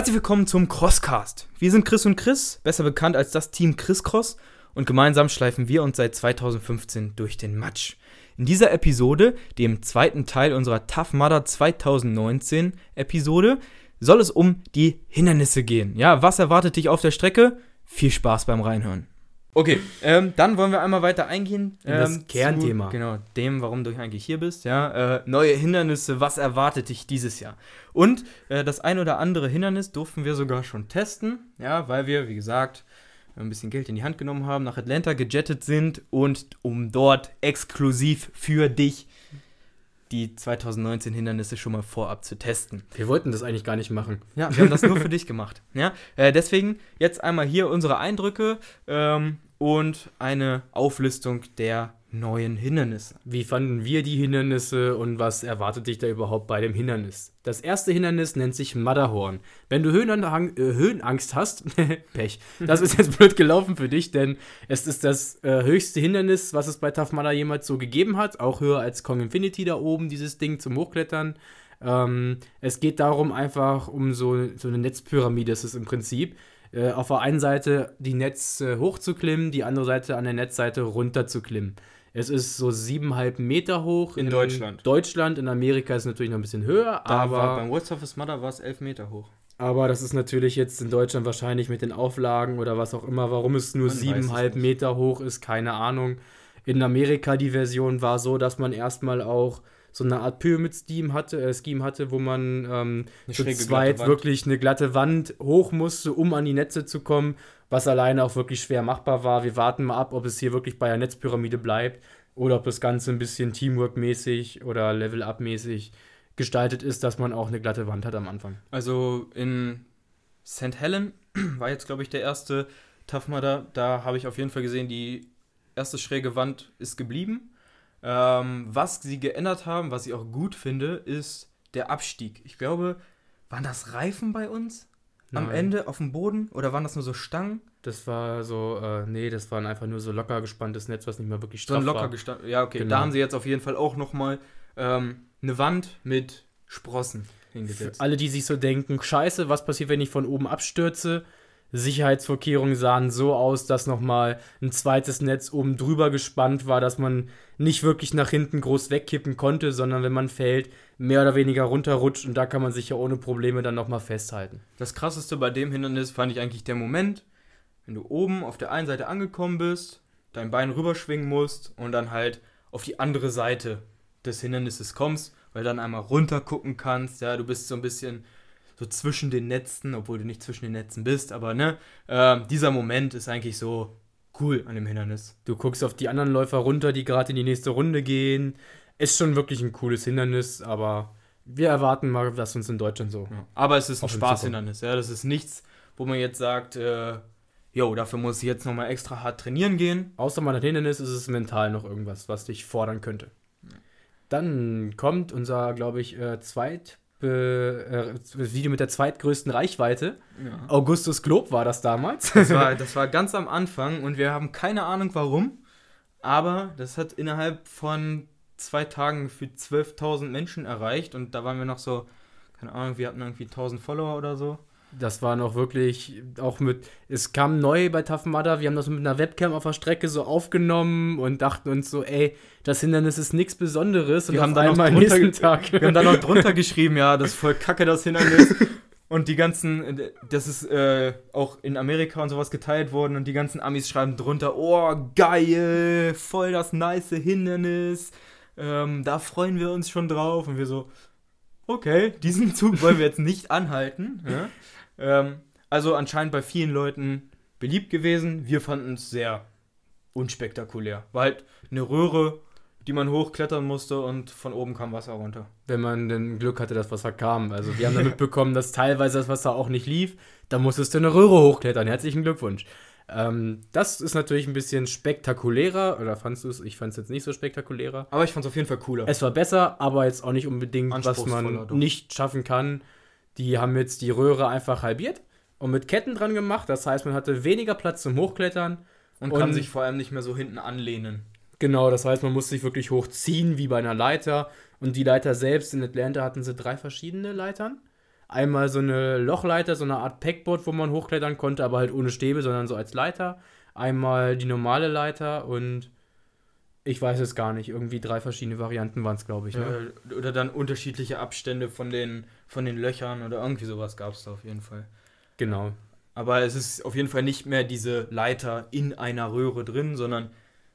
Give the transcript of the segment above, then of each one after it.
Herzlich willkommen zum Crosscast. Wir sind Chris und Chris, besser bekannt als das Team Chris Cross, und gemeinsam schleifen wir uns seit 2015 durch den Matsch. In dieser Episode, dem zweiten Teil unserer Tough Mudder 2019 Episode, soll es um die Hindernisse gehen. Ja, was erwartet dich auf der Strecke? Viel Spaß beim Reinhören. Okay, ähm, dann wollen wir einmal weiter eingehen. In das ähm, Kernthema. Zu, genau, dem, warum du eigentlich hier bist. Ja, äh, neue Hindernisse, was erwartet dich dieses Jahr? Und äh, das ein oder andere Hindernis durften wir sogar schon testen, ja, weil wir, wie gesagt, ein bisschen Geld in die Hand genommen haben, nach Atlanta gejettet sind und um dort exklusiv für dich die 2019 Hindernisse schon mal vorab zu testen. Wir wollten das eigentlich gar nicht machen. Ja, wir haben das nur für dich gemacht. Ja, äh, deswegen jetzt einmal hier unsere Eindrücke ähm, und eine Auflistung der neuen Hindernisse. Wie fanden wir die Hindernisse und was erwartet dich da überhaupt bei dem Hindernis? Das erste Hindernis nennt sich Matterhorn. Wenn du Höhenanhang, äh, Höhenangst hast, Pech, das ist jetzt blöd gelaufen für dich, denn es ist das äh, höchste Hindernis, was es bei Tough Mudder jemals so gegeben hat, auch höher als Kong Infinity da oben, dieses Ding zum Hochklettern. Ähm, es geht darum einfach um so, so eine Netzpyramide, ist im Prinzip äh, auf der einen Seite die Netz hochzuklimmen, die andere Seite an der Netzseite runterzuklimmen. Es ist so siebeneinhalb Meter hoch. In, in, Deutschland. Deutschland, in Amerika ist es natürlich noch ein bisschen höher, da aber. War, beim World Surface Mother war es elf Meter hoch. Aber das ist natürlich jetzt in Deutschland wahrscheinlich mit den Auflagen oder was auch immer, warum es nur siebeneinhalb Meter hoch ist, keine Ahnung. In Amerika die Version war so, dass man erstmal auch so eine Art Pyramid-Scheme hatte, äh, Scheme hatte, wo man ähm, zu zweit wirklich eine glatte Wand hoch musste, um an die Netze zu kommen, was alleine auch wirklich schwer machbar war. Wir warten mal ab, ob es hier wirklich bei der Netzpyramide bleibt oder ob das Ganze ein bisschen Teamwork-mäßig oder Level-Up-mäßig gestaltet ist, dass man auch eine glatte Wand hat am Anfang. Also in St. Helen war jetzt, glaube ich, der erste Tough Mudder. Da habe ich auf jeden Fall gesehen, die erste schräge Wand ist geblieben. Ähm, was sie geändert haben, was ich auch gut finde, ist der Abstieg. Ich glaube, waren das Reifen bei uns Nein. am Ende auf dem Boden oder waren das nur so Stangen? Das war so, äh, nee, das waren einfach nur so locker gespanntes Netz, was nicht mehr wirklich straff so locker war. Ja, okay. Genau. Da haben sie jetzt auf jeden Fall auch nochmal ähm, eine Wand mit Sprossen hingesetzt. Für alle, die sich so denken, scheiße, was passiert, wenn ich von oben abstürze? Sicherheitsvorkehrungen sahen so aus, dass nochmal ein zweites Netz oben drüber gespannt war, dass man nicht wirklich nach hinten groß wegkippen konnte, sondern wenn man fällt, mehr oder weniger runterrutscht und da kann man sich ja ohne Probleme dann nochmal festhalten. Das krasseste bei dem Hindernis fand ich eigentlich der Moment, wenn du oben auf der einen Seite angekommen bist, dein Bein rüberschwingen musst und dann halt auf die andere Seite des Hindernisses kommst, weil du dann einmal runter gucken kannst, ja, du bist so ein bisschen so zwischen den Netzen, obwohl du nicht zwischen den Netzen bist, aber ne, äh, dieser Moment ist eigentlich so cool an dem Hindernis. Du guckst auf die anderen Läufer runter, die gerade in die nächste Runde gehen. Ist schon wirklich ein cooles Hindernis, aber wir erwarten mal, dass uns in Deutschland so. Ja. Aber es ist ein Spaßhindernis, ja. Das ist nichts, wo man jetzt sagt, äh, jo, dafür muss ich jetzt nochmal extra hart trainieren gehen. Außer mal ein Hindernis ist es mental noch irgendwas, was dich fordern könnte. Dann kommt unser, glaube ich, äh, zweit äh, Video mit der zweitgrößten Reichweite. Ja. Augustus Glob war das damals. Das war, das war ganz am Anfang und wir haben keine Ahnung warum, aber das hat innerhalb von zwei Tagen für 12.000 Menschen erreicht und da waren wir noch so, keine Ahnung, wir hatten irgendwie 1000 Follower oder so. Das war noch wirklich auch mit. Es kam neu bei Tough Mudder. Wir haben das mit einer Webcam auf der Strecke so aufgenommen und dachten uns so, ey, das Hindernis ist nichts Besonderes. Und wir haben dann noch drunter, Tag. Wir haben dann noch drunter geschrieben, ja, das ist voll kacke, das Hindernis. Und die ganzen, das ist äh, auch in Amerika und sowas geteilt worden und die ganzen Amis schreiben drunter, oh, geil, voll das nice Hindernis. Ähm, da freuen wir uns schon drauf. Und wir so, okay, diesen Zug wollen wir jetzt nicht anhalten. Ja? Ähm, also anscheinend bei vielen Leuten beliebt gewesen. Wir fanden es sehr unspektakulär. War halt eine Röhre, die man hochklettern musste und von oben kam Wasser runter. Wenn man denn Glück hatte, dass Wasser kam. Also wir haben dann mitbekommen, dass teilweise das Wasser auch nicht lief. Da musstest du eine Röhre hochklettern. Herzlichen Glückwunsch. Ähm, das ist natürlich ein bisschen spektakulärer. Oder fandest du es? Ich fand es jetzt nicht so spektakulärer. Aber ich fand es auf jeden Fall cooler. Es war besser, aber jetzt auch nicht unbedingt, was man doch. nicht schaffen kann. Die haben jetzt die Röhre einfach halbiert und mit Ketten dran gemacht. Das heißt, man hatte weniger Platz zum Hochklettern. Und, und kann sich vor allem nicht mehr so hinten anlehnen. Genau, das heißt, man muss sich wirklich hochziehen wie bei einer Leiter. Und die Leiter selbst in Atlanta hatten sie drei verschiedene Leitern. Einmal so eine Lochleiter, so eine Art Packboard, wo man hochklettern konnte, aber halt ohne Stäbe, sondern so als Leiter. Einmal die normale Leiter und ich weiß es gar nicht. Irgendwie drei verschiedene Varianten waren es, glaube ich. Ne? Äh, oder dann unterschiedliche Abstände von den, von den Löchern oder irgendwie sowas gab es da auf jeden Fall. Genau. Aber es ist auf jeden Fall nicht mehr diese Leiter in einer Röhre drin, sondern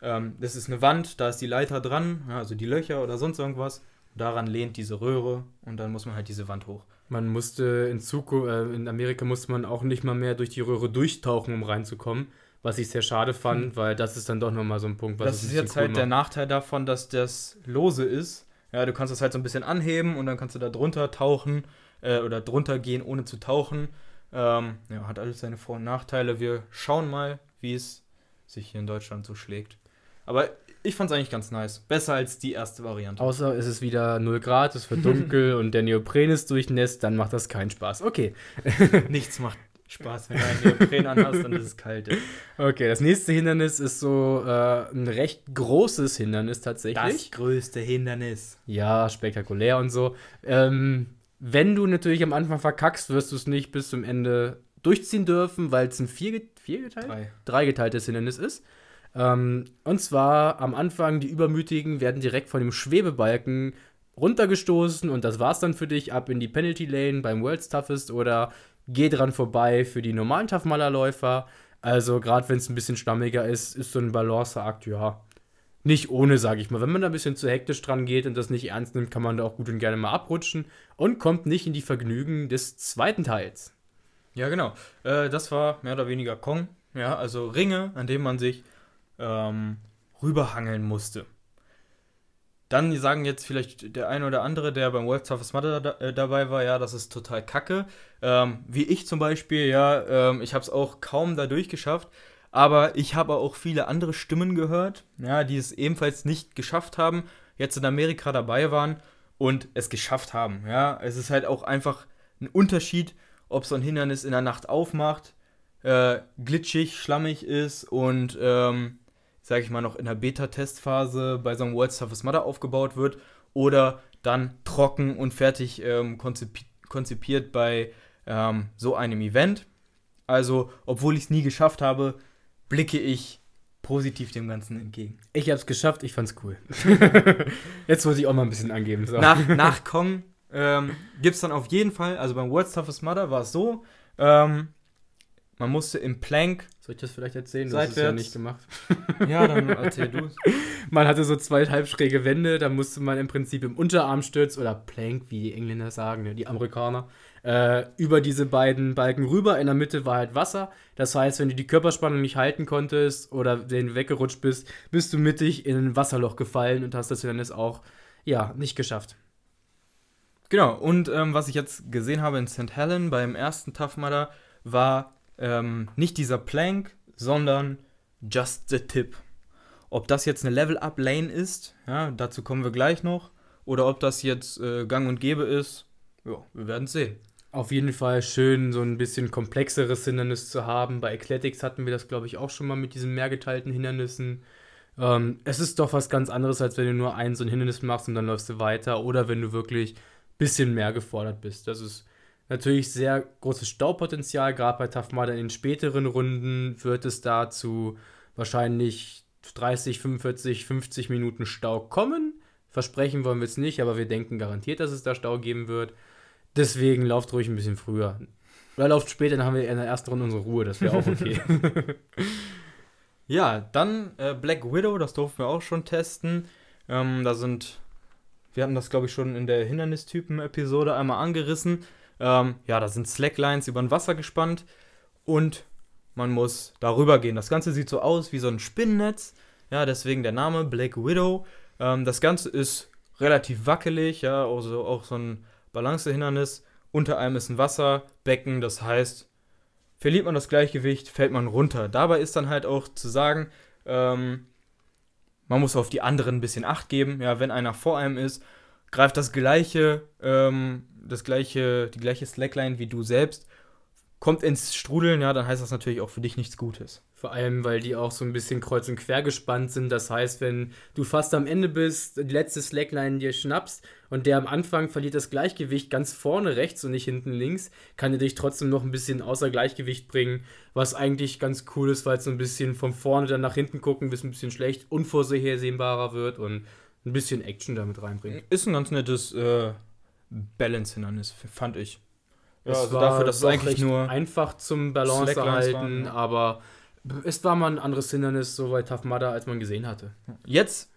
ähm, das ist eine Wand, da ist die Leiter dran, also die Löcher oder sonst irgendwas. Daran lehnt diese Röhre und dann muss man halt diese Wand hoch. Man musste in Zukunft, äh, in Amerika musste man auch nicht mal mehr durch die Röhre durchtauchen, um reinzukommen. Was ich sehr schade fand, mhm. weil das ist dann doch nochmal so ein Punkt, was Das ist jetzt cool halt macht. der Nachteil davon, dass das lose ist. Ja, du kannst das halt so ein bisschen anheben und dann kannst du da drunter tauchen äh, oder drunter gehen, ohne zu tauchen. Ähm, ja, hat alles seine Vor- und Nachteile. Wir schauen mal, wie es sich hier in Deutschland so schlägt. Aber ich fand es eigentlich ganz nice. Besser als die erste Variante. Außer es ist wieder 0 Grad, es wird dunkel und der Neopren ist durchnässt, dann macht das keinen Spaß. Okay. Nichts macht Spaß, wenn du einen Neopren anhast es ist kalt. Okay, das nächste Hindernis ist so äh, ein recht großes Hindernis tatsächlich. Das größte Hindernis. Ja, spektakulär und so. Ähm, wenn du natürlich am Anfang verkackst, wirst du es nicht bis zum Ende durchziehen dürfen, weil es ein vier, vier geteilt? Drei. Drei geteiltes Hindernis ist. Ähm, und zwar am Anfang, die Übermütigen werden direkt von dem Schwebebalken runtergestoßen und das war's dann für dich. Ab in die Penalty Lane beim World's Toughest oder geh dran vorbei für die normalen Tough-Maler-Läufer. Also, gerade wenn es ein bisschen stammiger ist, ist so ein Balanceakt, ja, nicht ohne, sage ich mal. Wenn man da ein bisschen zu hektisch dran geht und das nicht ernst nimmt, kann man da auch gut und gerne mal abrutschen und kommt nicht in die Vergnügen des zweiten Teils. Ja, genau. Äh, das war mehr oder weniger Kong. Ja, also Ringe, an denen man sich ähm, rüberhangeln musste. Dann sagen jetzt vielleicht der eine oder andere, der beim World Toughest Mudder da, äh, dabei war, ja, das ist total kacke. Ähm, wie ich zum Beispiel, ja, ähm, ich habe es auch kaum da durchgeschafft. Aber ich habe auch viele andere Stimmen gehört, ja, die es ebenfalls nicht geschafft haben, jetzt in Amerika dabei waren und es geschafft haben. Ja, es ist halt auch einfach ein Unterschied, ob so ein Hindernis in der Nacht aufmacht, äh, glitschig, schlammig ist und ähm, sage ich mal, noch in der Beta-Testphase bei so einem World's Toughest Mudder aufgebaut wird oder dann trocken und fertig ähm, konzipi konzipiert bei ähm, so einem Event. Also, obwohl ich es nie geschafft habe, blicke ich positiv dem Ganzen entgegen. Ich habe es geschafft, ich fand's cool. Jetzt muss ich auch mal ein bisschen angeben. So. Nach, nach Kong ähm, gibt es dann auf jeden Fall, also beim World's Toughest Mudder war es so, ähm, man musste im Plank. Soll ich das vielleicht erzählen? Du hast es ja nicht gemacht. ja, dann erzähl du Man hatte so zwei halbschräge Wände, da musste man im Prinzip im Unterarmstütz oder Plank, wie die Engländer sagen, ne, die Amerikaner, äh, über diese beiden Balken rüber. In der Mitte war halt Wasser. Das heißt, wenn du die Körperspannung nicht halten konntest oder den weggerutscht bist, bist du mittig in ein Wasserloch gefallen und hast das Hindernis auch, ja, nicht geschafft. Genau, und ähm, was ich jetzt gesehen habe in St. Helen beim ersten Tough Mudder war ähm, nicht dieser Plank, sondern Just the Tip. Ob das jetzt eine Level-Up-Lane ist, ja, dazu kommen wir gleich noch, oder ob das jetzt äh, gang und gäbe ist, ja, wir werden es sehen. Auf jeden Fall schön, so ein bisschen komplexeres Hindernis zu haben. Bei Athletics hatten wir das, glaube ich, auch schon mal mit diesen mehrgeteilten Hindernissen. Ähm, es ist doch was ganz anderes, als wenn du nur ein so ein Hindernis machst und dann läufst du weiter. Oder wenn du wirklich ein bisschen mehr gefordert bist. Das ist natürlich sehr großes Staupotenzial. Gerade bei Mudder in den späteren Runden wird es dazu wahrscheinlich 30, 45, 50 Minuten Stau kommen. Versprechen wollen wir es nicht, aber wir denken garantiert, dass es da Stau geben wird. Deswegen lauft ruhig ein bisschen früher. Oder lauft später, dann haben wir in der ersten Runde unsere Ruhe, das wäre auch okay. ja, dann äh, Black Widow, das durften wir auch schon testen. Ähm, da sind, wir hatten das glaube ich schon in der Hindernistypen-Episode einmal angerissen. Ähm, ja, da sind Slacklines über ein Wasser gespannt und man muss darüber gehen. Das Ganze sieht so aus wie so ein Spinnennetz. Ja, deswegen der Name Black Widow. Ähm, das Ganze ist relativ wackelig, ja, also auch so ein Balancehindernis. Unter einem ist ein Wasserbecken, das heißt, verliert man das Gleichgewicht, fällt man runter. Dabei ist dann halt auch zu sagen, ähm, man muss auf die anderen ein bisschen Acht geben. Ja, wenn einer vor einem ist, greift das gleiche ähm, das gleiche, die gleiche Slackline wie du selbst kommt ins Strudeln, ja, dann heißt das natürlich auch für dich nichts Gutes. Vor allem, weil die auch so ein bisschen kreuz und quer gespannt sind. Das heißt, wenn du fast am Ende bist, die letzte Slackline dir schnappst und der am Anfang verliert das Gleichgewicht ganz vorne rechts und nicht hinten links, kann er dich trotzdem noch ein bisschen außer Gleichgewicht bringen, was eigentlich ganz cool ist, weil es so ein bisschen von vorne dann nach hinten gucken, bis ein bisschen schlecht, unvorhersehbarer wird und ein bisschen Action damit reinbringt. Ist ein ganz nettes äh, Balance-Hindernis, fand ich. Ja, es also war dafür, dass es eigentlich nur einfach zum Balance halten, waren, ja. aber es war mal ein anderes Hindernis, so bei Tough Mudder, als man gesehen hatte. Jetzt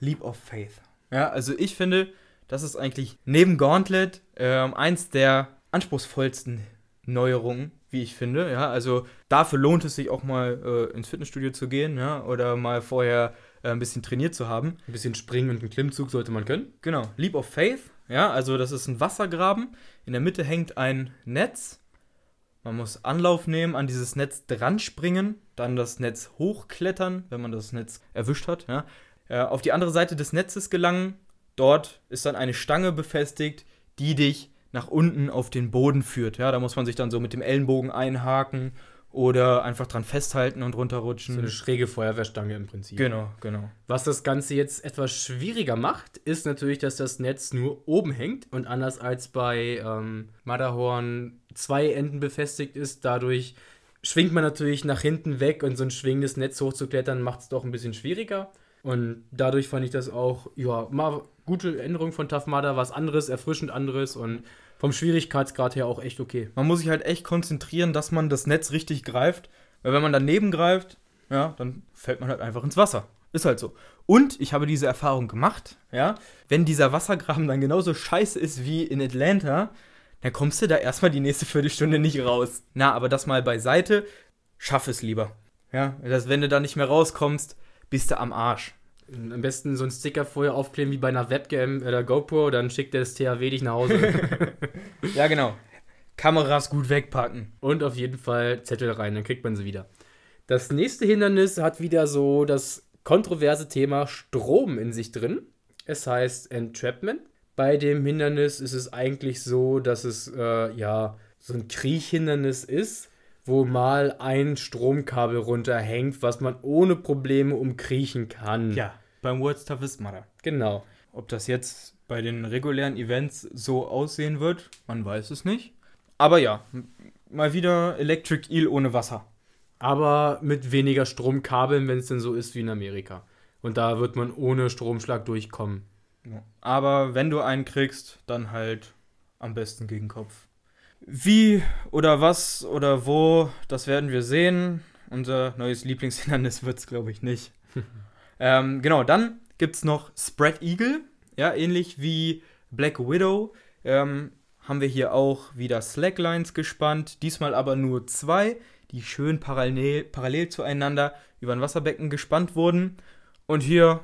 Leap of Faith. Ja, also ich finde, das ist eigentlich neben Gauntlet ähm, eins der anspruchsvollsten Neuerungen, wie ich finde. Ja, also dafür lohnt es sich auch mal äh, ins Fitnessstudio zu gehen, ja, oder mal vorher äh, ein bisschen trainiert zu haben. Ein bisschen springen und einen Klimmzug sollte man können. Genau, Leap of Faith. Ja, also das ist ein Wassergraben. In der Mitte hängt ein Netz man muss Anlauf nehmen, an dieses Netz dran springen, dann das Netz hochklettern, wenn man das Netz erwischt hat. Ja. Äh, auf die andere Seite des Netzes gelangen. Dort ist dann eine Stange befestigt, die dich nach unten auf den Boden führt. Ja, da muss man sich dann so mit dem Ellenbogen einhaken oder einfach dran festhalten und runterrutschen. So eine schräge Feuerwehrstange im Prinzip. Genau, genau. Was das Ganze jetzt etwas schwieriger macht, ist natürlich, dass das Netz nur oben hängt und anders als bei ähm, Matterhorn zwei Enden befestigt ist. Dadurch schwingt man natürlich nach hinten weg und so ein schwingendes Netz hochzuklettern macht es doch ein bisschen schwieriger. Und dadurch fand ich das auch, ja, mal gute Änderung von Tough Mudder, was anderes, erfrischend anderes und vom Schwierigkeitsgrad her auch echt okay. Man muss sich halt echt konzentrieren, dass man das Netz richtig greift. Weil wenn man daneben greift, ja, dann fällt man halt einfach ins Wasser. Ist halt so. Und ich habe diese Erfahrung gemacht, ja, wenn dieser Wassergraben dann genauso scheiße ist wie in Atlanta, dann kommst du da erstmal die nächste Viertelstunde nicht raus. Na, aber das mal beiseite, schaff es lieber. Ja, dass wenn du da nicht mehr rauskommst, bist du am Arsch. Am besten so einen Sticker vorher aufkleben wie bei einer Webcam oder GoPro, dann schickt der das THW dich nach Hause. ja, genau. Kameras gut wegpacken. Und auf jeden Fall Zettel rein, dann kriegt man sie wieder. Das nächste Hindernis hat wieder so das kontroverse Thema Strom in sich drin. Es heißt Entrapment. Bei dem Hindernis ist es eigentlich so, dass es äh, ja so ein Kriechhindernis ist, wo mal ein Stromkabel runterhängt, was man ohne Probleme umkriechen kann. Ja, beim World's Toughest Mudder. Genau. Ob das jetzt bei den regulären Events so aussehen wird, man weiß es nicht. Aber ja, mal wieder Electric Eel ohne Wasser. Aber mit weniger Stromkabeln, wenn es denn so ist wie in Amerika. Und da wird man ohne Stromschlag durchkommen. Aber wenn du einen kriegst, dann halt am besten gegen Kopf. Wie oder was oder wo, das werden wir sehen. Unser neues Lieblingshindernis wird es, glaube ich, nicht. ähm, genau, dann gibt es noch Spread Eagle. Ja, ähnlich wie Black Widow. Ähm, haben wir hier auch wieder Slacklines gespannt. Diesmal aber nur zwei, die schön parallel, parallel zueinander über ein Wasserbecken gespannt wurden. Und hier,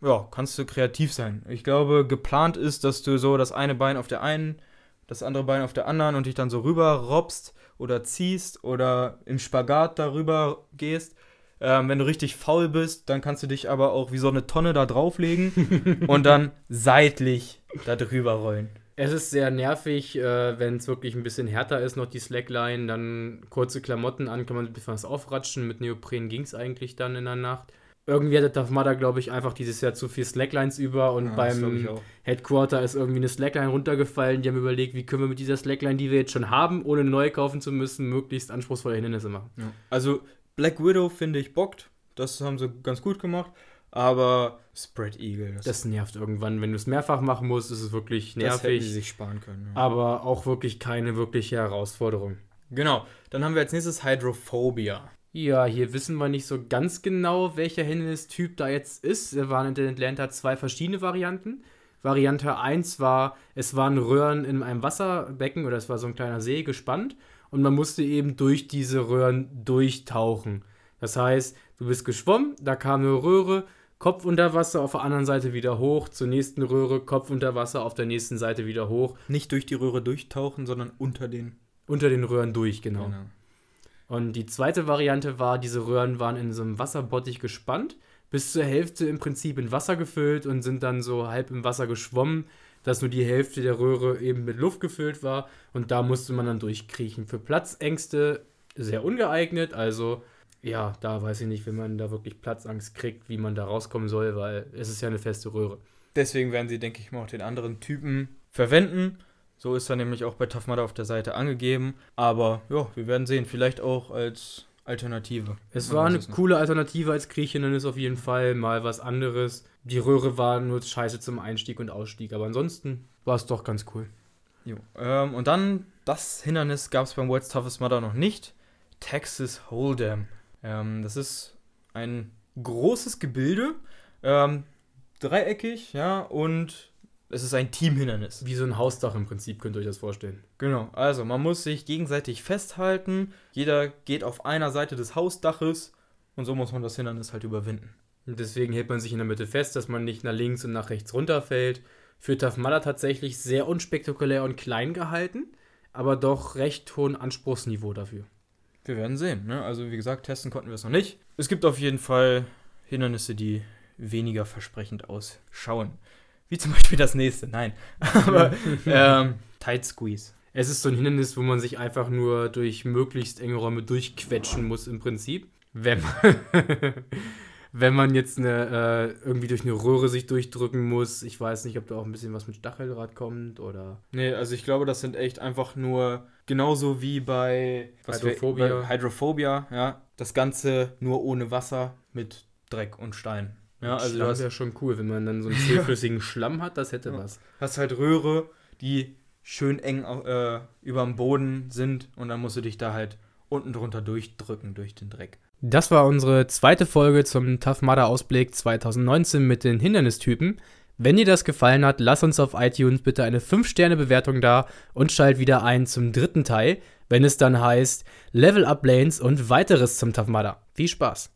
ja, kannst du kreativ sein. Ich glaube, geplant ist, dass du so das eine Bein auf der einen das andere Bein auf der anderen und dich dann so rüber robst oder ziehst oder im Spagat darüber gehst. Ähm, wenn du richtig faul bist, dann kannst du dich aber auch wie so eine Tonne da drauflegen und dann seitlich da drüber rollen. Es ist sehr nervig, äh, wenn es wirklich ein bisschen härter ist, noch die Slackline, dann kurze Klamotten an, kann man ein bisschen was aufratschen. Mit Neopren ging es eigentlich dann in der Nacht irgendwie hatte Darth Vader, glaube ich, einfach dieses Jahr zu viel Slacklines über und ja, beim Headquarter ist irgendwie eine Slackline runtergefallen. Die haben überlegt, wie können wir mit dieser Slackline, die wir jetzt schon haben, ohne neu kaufen zu müssen, möglichst anspruchsvolle Hindernisse machen. Ja. Also Black Widow finde ich bockt. Das haben sie ganz gut gemacht. Aber Spread Eagle. Das, das nervt irgendwann. Wenn du es mehrfach machen musst, ist es wirklich nervig. Das hätten sie sich sparen können. Ja. Aber auch wirklich keine wirkliche Herausforderung. Genau. Dann haben wir als nächstes Hydrophobia. Ja, hier wissen wir nicht so ganz genau, welcher Hindernistyp da jetzt ist. Da waren in den Atlanta zwei verschiedene Varianten. Variante 1 war, es waren Röhren in einem Wasserbecken oder es war so ein kleiner See gespannt und man musste eben durch diese Röhren durchtauchen. Das heißt, du bist geschwommen, da kam eine Röhre, Kopf unter Wasser, auf der anderen Seite wieder hoch, zur nächsten Röhre, Kopf unter Wasser, auf der nächsten Seite wieder hoch. Nicht durch die Röhre durchtauchen, sondern unter den. Unter den Röhren durch, genau. genau. Und die zweite Variante war, diese Röhren waren in so einem Wasserbottich gespannt. bis zur Hälfte im Prinzip in Wasser gefüllt und sind dann so halb im Wasser geschwommen, dass nur die Hälfte der Röhre eben mit Luft gefüllt war und da musste man dann durchkriechen. Für Platzängste sehr ungeeignet, also ja, da weiß ich nicht, wenn man da wirklich Platzangst kriegt, wie man da rauskommen soll, weil es ist ja eine feste Röhre. Deswegen werden sie, denke ich mal, auch den anderen Typen verwenden. So ist er nämlich auch bei Tough Mudder auf der Seite angegeben. Aber ja, wir werden sehen. Vielleicht auch als Alternative. Es war eine coole Alternative als Griechin, ist auf jeden Fall mal was anderes. Die Röhre war nur scheiße zum Einstieg und Ausstieg, aber ansonsten war es doch ganz cool. Jo. Ähm, und dann, das Hindernis gab es beim World's Toughest Mudder noch nicht. Texas Hold'em. Ähm, das ist ein großes Gebilde, ähm, dreieckig, ja, und es ist ein Teamhindernis. Wie so ein Hausdach im Prinzip, könnt ihr euch das vorstellen. Genau, also man muss sich gegenseitig festhalten. Jeder geht auf einer Seite des Hausdaches und so muss man das Hindernis halt überwinden. Und deswegen hält man sich in der Mitte fest, dass man nicht nach links und nach rechts runterfällt. Für Mudder tatsächlich sehr unspektakulär und klein gehalten, aber doch recht hohen Anspruchsniveau dafür. Wir werden sehen. Ne? Also wie gesagt, testen konnten wir es noch nicht. Es gibt auf jeden Fall Hindernisse, die weniger versprechend ausschauen. Wie zum Beispiel das nächste. Nein. Aber ähm, Tight Squeeze. Es ist so ein Hindernis, wo man sich einfach nur durch möglichst enge Räume durchquetschen muss im Prinzip. Wenn man, wenn man jetzt eine, äh, irgendwie durch eine Röhre sich durchdrücken muss. Ich weiß nicht, ob da auch ein bisschen was mit Stacheldraht kommt oder. Nee, also ich glaube, das sind echt einfach nur genauso wie bei Hydrophobia. Bei Hydrophobia, ja. Das Ganze nur ohne Wasser mit Dreck und Stein. Ja, also Schlamm hast, wäre schon cool, wenn man dann so einen zähflüssigen Schlamm hat, das hätte Ja. was. hast halt Röhre, die schön eng äh, über dem Boden sind und dann musst du dich da halt unten drunter durchdrücken durch den Dreck. Das war unsere zweite Folge zum Tough Mudder Ausblick 2019 mit den Hindernistypen. Wenn dir das gefallen hat, lass uns auf iTunes bitte eine 5-Sterne-Bewertung da und schalt wieder ein zum dritten Teil, wenn es dann heißt Level Up Lanes und weiteres zum Tough Mudder. Viel Spaß!